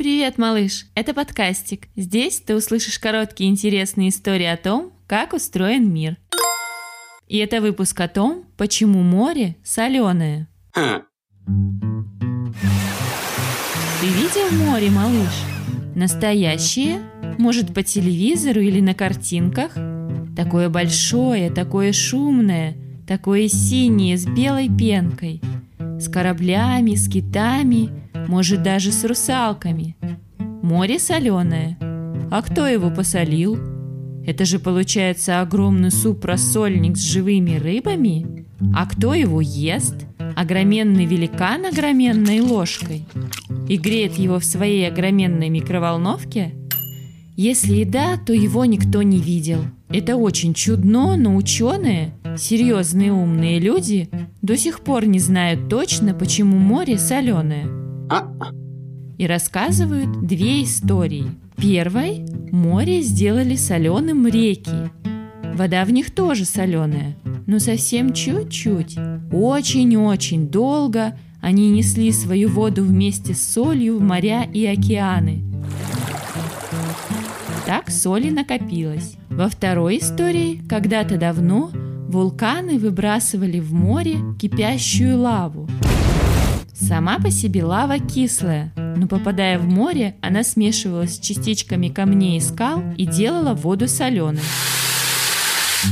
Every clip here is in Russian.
Привет, малыш! Это подкастик. Здесь ты услышишь короткие интересные истории о том, как устроен мир. И это выпуск о том, почему море соленое. Ты видел море, малыш? Настоящее? Может, по телевизору или на картинках? Такое большое, такое шумное, такое синее с белой пенкой. С кораблями, с китами – может даже с русалками. Море соленое. А кто его посолил? Это же получается огромный суп-рассольник с живыми рыбами? А кто его ест? Огроменный великан огроменной ложкой? И греет его в своей огроменной микроволновке? Если и да, то его никто не видел. Это очень чудно, но ученые, серьезные умные люди, до сих пор не знают точно, почему море соленое. И рассказывают две истории. Первой море сделали соленым реки. Вода в них тоже соленая, но совсем чуть-чуть. Очень-очень долго они несли свою воду вместе с солью в моря и океаны. Так соли накопилось. Во второй истории, когда-то давно, вулканы выбрасывали в море кипящую лаву. Сама по себе лава кислая, но попадая в море, она смешивалась с частичками камней и скал и делала воду соленой.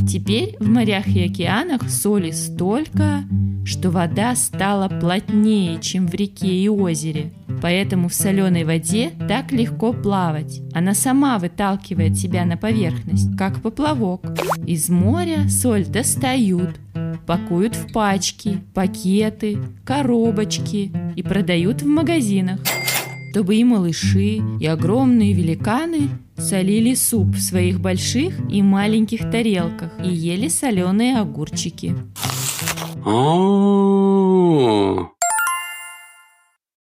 Теперь в морях и океанах соли столько, что вода стала плотнее, чем в реке и озере. Поэтому в соленой воде так легко плавать. Она сама выталкивает себя на поверхность, как поплавок. Из моря соль достают, пакуют в пачки, пакеты, коробочки и продают в магазинах, чтобы и малыши, и огромные великаны солили суп в своих больших и маленьких тарелках и ели соленые огурчики.